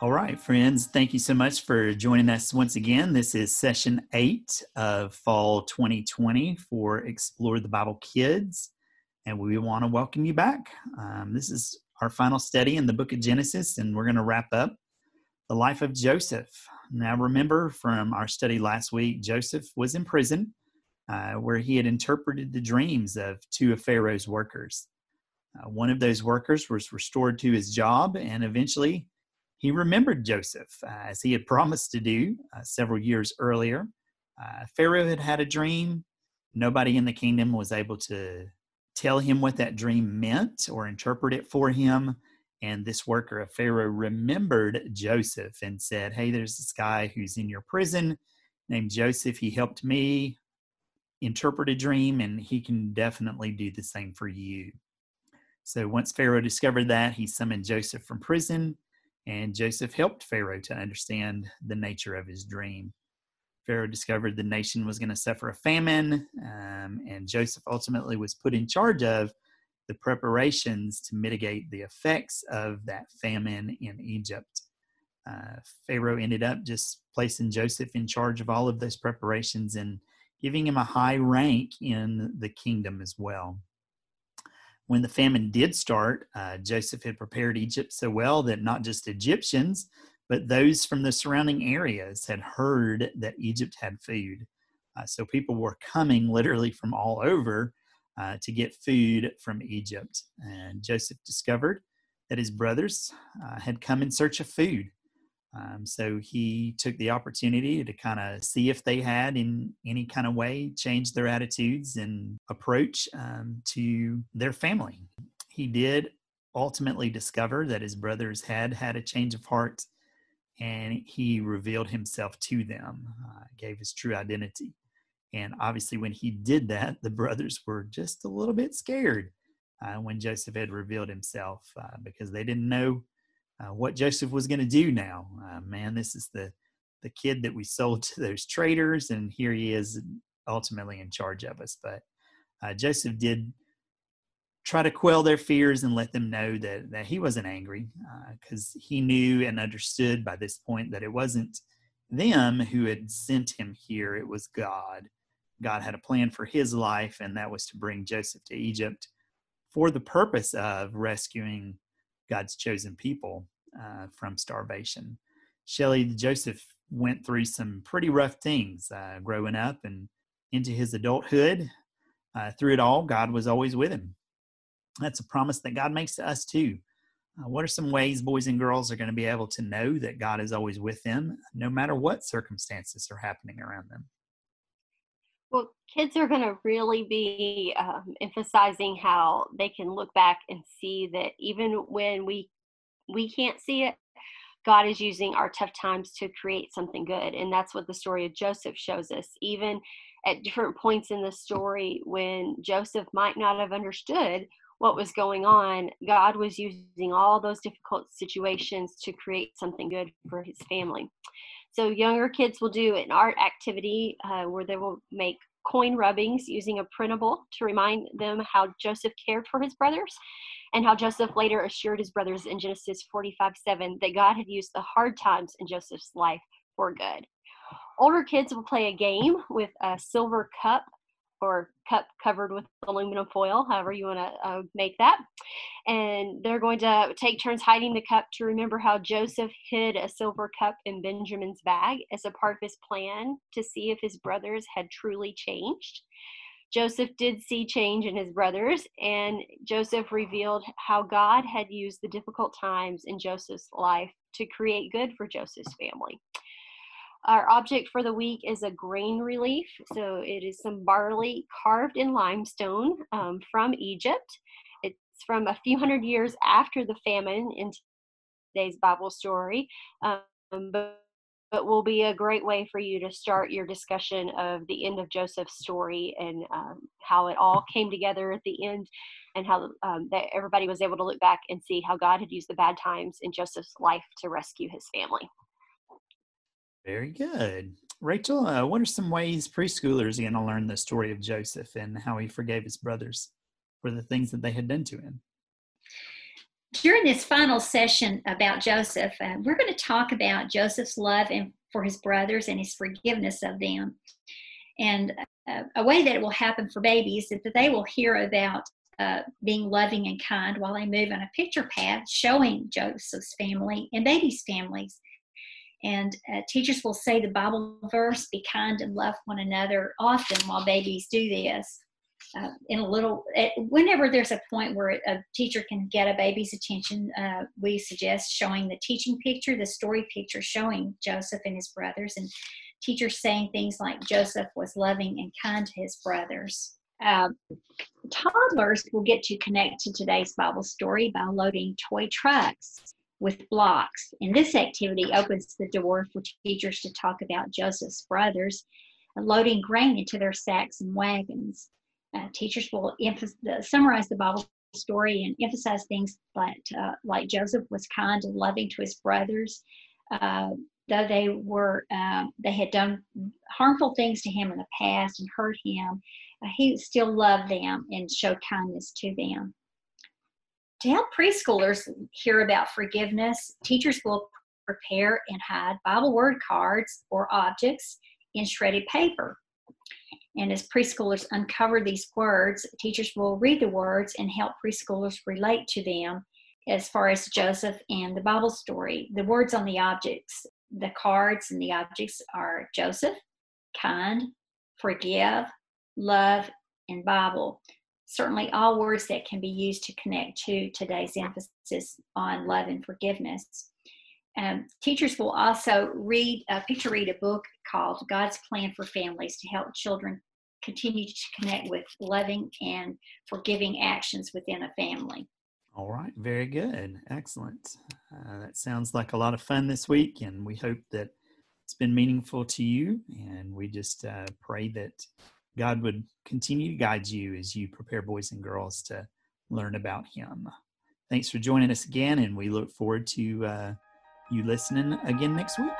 All right, friends, thank you so much for joining us once again. This is session eight of fall 2020 for Explore the Bible Kids, and we want to welcome you back. Um, this is our final study in the book of Genesis, and we're going to wrap up the life of Joseph. Now, remember from our study last week, Joseph was in prison uh, where he had interpreted the dreams of two of Pharaoh's workers. Uh, one of those workers was restored to his job, and eventually he remembered Joseph, uh, as he had promised to do uh, several years earlier. Uh, Pharaoh had had a dream. Nobody in the kingdom was able to tell him what that dream meant or interpret it for him. And this worker of Pharaoh remembered Joseph and said, Hey, there's this guy who's in your prison named Joseph. He helped me interpret a dream, and he can definitely do the same for you. So once Pharaoh discovered that, he summoned Joseph from prison and Joseph helped Pharaoh to understand the nature of his dream. Pharaoh discovered the nation was going to suffer a famine, um, and Joseph ultimately was put in charge of the preparations to mitigate the effects of that famine in Egypt. Uh, Pharaoh ended up just placing Joseph in charge of all of those preparations and giving him a high rank in the kingdom as well. When the famine did start, uh, Joseph had prepared Egypt so well that not just Egyptians, but those from the surrounding areas had heard that Egypt had food. Uh, so people were coming literally from all over uh, to get food from Egypt. And Joseph discovered that his brothers uh, had come in search of food. Um, so he took the opportunity to kind of see if they had, in any kind of way, changed their attitudes and approach um, to their family. He did ultimately discover that his brothers had had a change of heart and he revealed himself to them, uh, gave his true identity. And obviously, when he did that, the brothers were just a little bit scared uh, when Joseph had revealed himself uh, because they didn't know uh, what Joseph was going to do now. Uh, man, this is the the kid that we sold to those traders, and here he is ultimately in charge of us. But uh, Joseph did try to quell their fears and let them know that that he wasn't angry because uh, he knew and understood by this point that it wasn't them who had sent him here; it was God. God had a plan for his life, and that was to bring Joseph to Egypt for the purpose of rescuing God's chosen people uh, from starvation. Shelley Joseph went through some pretty rough things uh, growing up and into his adulthood. Uh, through it all, God was always with him. That's a promise that God makes to us too. Uh, what are some ways boys and girls are going to be able to know that God is always with them, no matter what circumstances are happening around them? Well, kids are going to really be um, emphasizing how they can look back and see that even when we we can't see it, God is using our tough times to create something good, and that's what the story of Joseph shows us. Even at different points in the story, when Joseph might not have understood what was going on, God was using all those difficult situations to create something good for his family. So younger kids will do an art activity uh, where they will make coin rubbings using a printable to remind them how Joseph cared for his brothers and how Joseph later assured his brothers in Genesis 45 7 that God had used the hard times in Joseph's life for good. Older kids will play a game with a silver cup or cup covered with aluminum foil, however you want to uh, make that. And they're going to take turns hiding the cup to remember how Joseph hid a silver cup in Benjamin's bag as a part of his plan to see if his brothers had truly changed. Joseph did see change in his brothers, and Joseph revealed how God had used the difficult times in Joseph's life to create good for Joseph's family. Our object for the week is a grain relief. So it is some barley carved in limestone um, from Egypt. It's from a few hundred years after the famine in today's Bible story, um, but, but will be a great way for you to start your discussion of the end of Joseph's story and um, how it all came together at the end and how um, that everybody was able to look back and see how God had used the bad times in Joseph's life to rescue his family. Very good. Rachel, uh, what are some ways preschoolers are going to learn the story of Joseph and how he forgave his brothers for the things that they had done to him? during this final session about Joseph, uh, we're going to talk about Joseph's love and for his brothers and his forgiveness of them. And uh, a way that it will happen for babies is that they will hear about uh, being loving and kind while they move on a picture path showing Joseph's family and babies' families. And uh, teachers will say the Bible verse, be kind and love one another often while babies do this. Uh, in a little, whenever there's a point where a teacher can get a baby's attention, uh, we suggest showing the teaching picture, the story picture showing Joseph and his brothers, and teachers saying things like Joseph was loving and kind to his brothers. Uh, toddlers will get to connect to today's Bible story by loading toy trucks with blocks. And this activity opens the door for teachers to talk about Joseph's brothers loading grain into their sacks and wagons. Uh, teachers will summarize the Bible story and emphasize things like, uh, like Joseph was kind and loving to his brothers, uh, though they were um, they had done harmful things to him in the past and hurt him. Uh, he still loved them and showed kindness to them. To help preschoolers hear about forgiveness, teachers will prepare and hide Bible word cards or objects in shredded paper. And as preschoolers uncover these words, teachers will read the words and help preschoolers relate to them as far as Joseph and the Bible story. The words on the objects, the cards and the objects are Joseph, kind, forgive, love, and Bible. Certainly, all words that can be used to connect to today's emphasis on love and forgiveness. Um, teachers will also read, uh, picture read a book called God's Plan for Families to help children continue to connect with loving and forgiving actions within a family. All right, very good. Excellent. Uh, that sounds like a lot of fun this week, and we hope that it's been meaningful to you. And we just uh, pray that God would continue to guide you as you prepare boys and girls to learn about Him. Thanks for joining us again, and we look forward to uh, you listening again next week.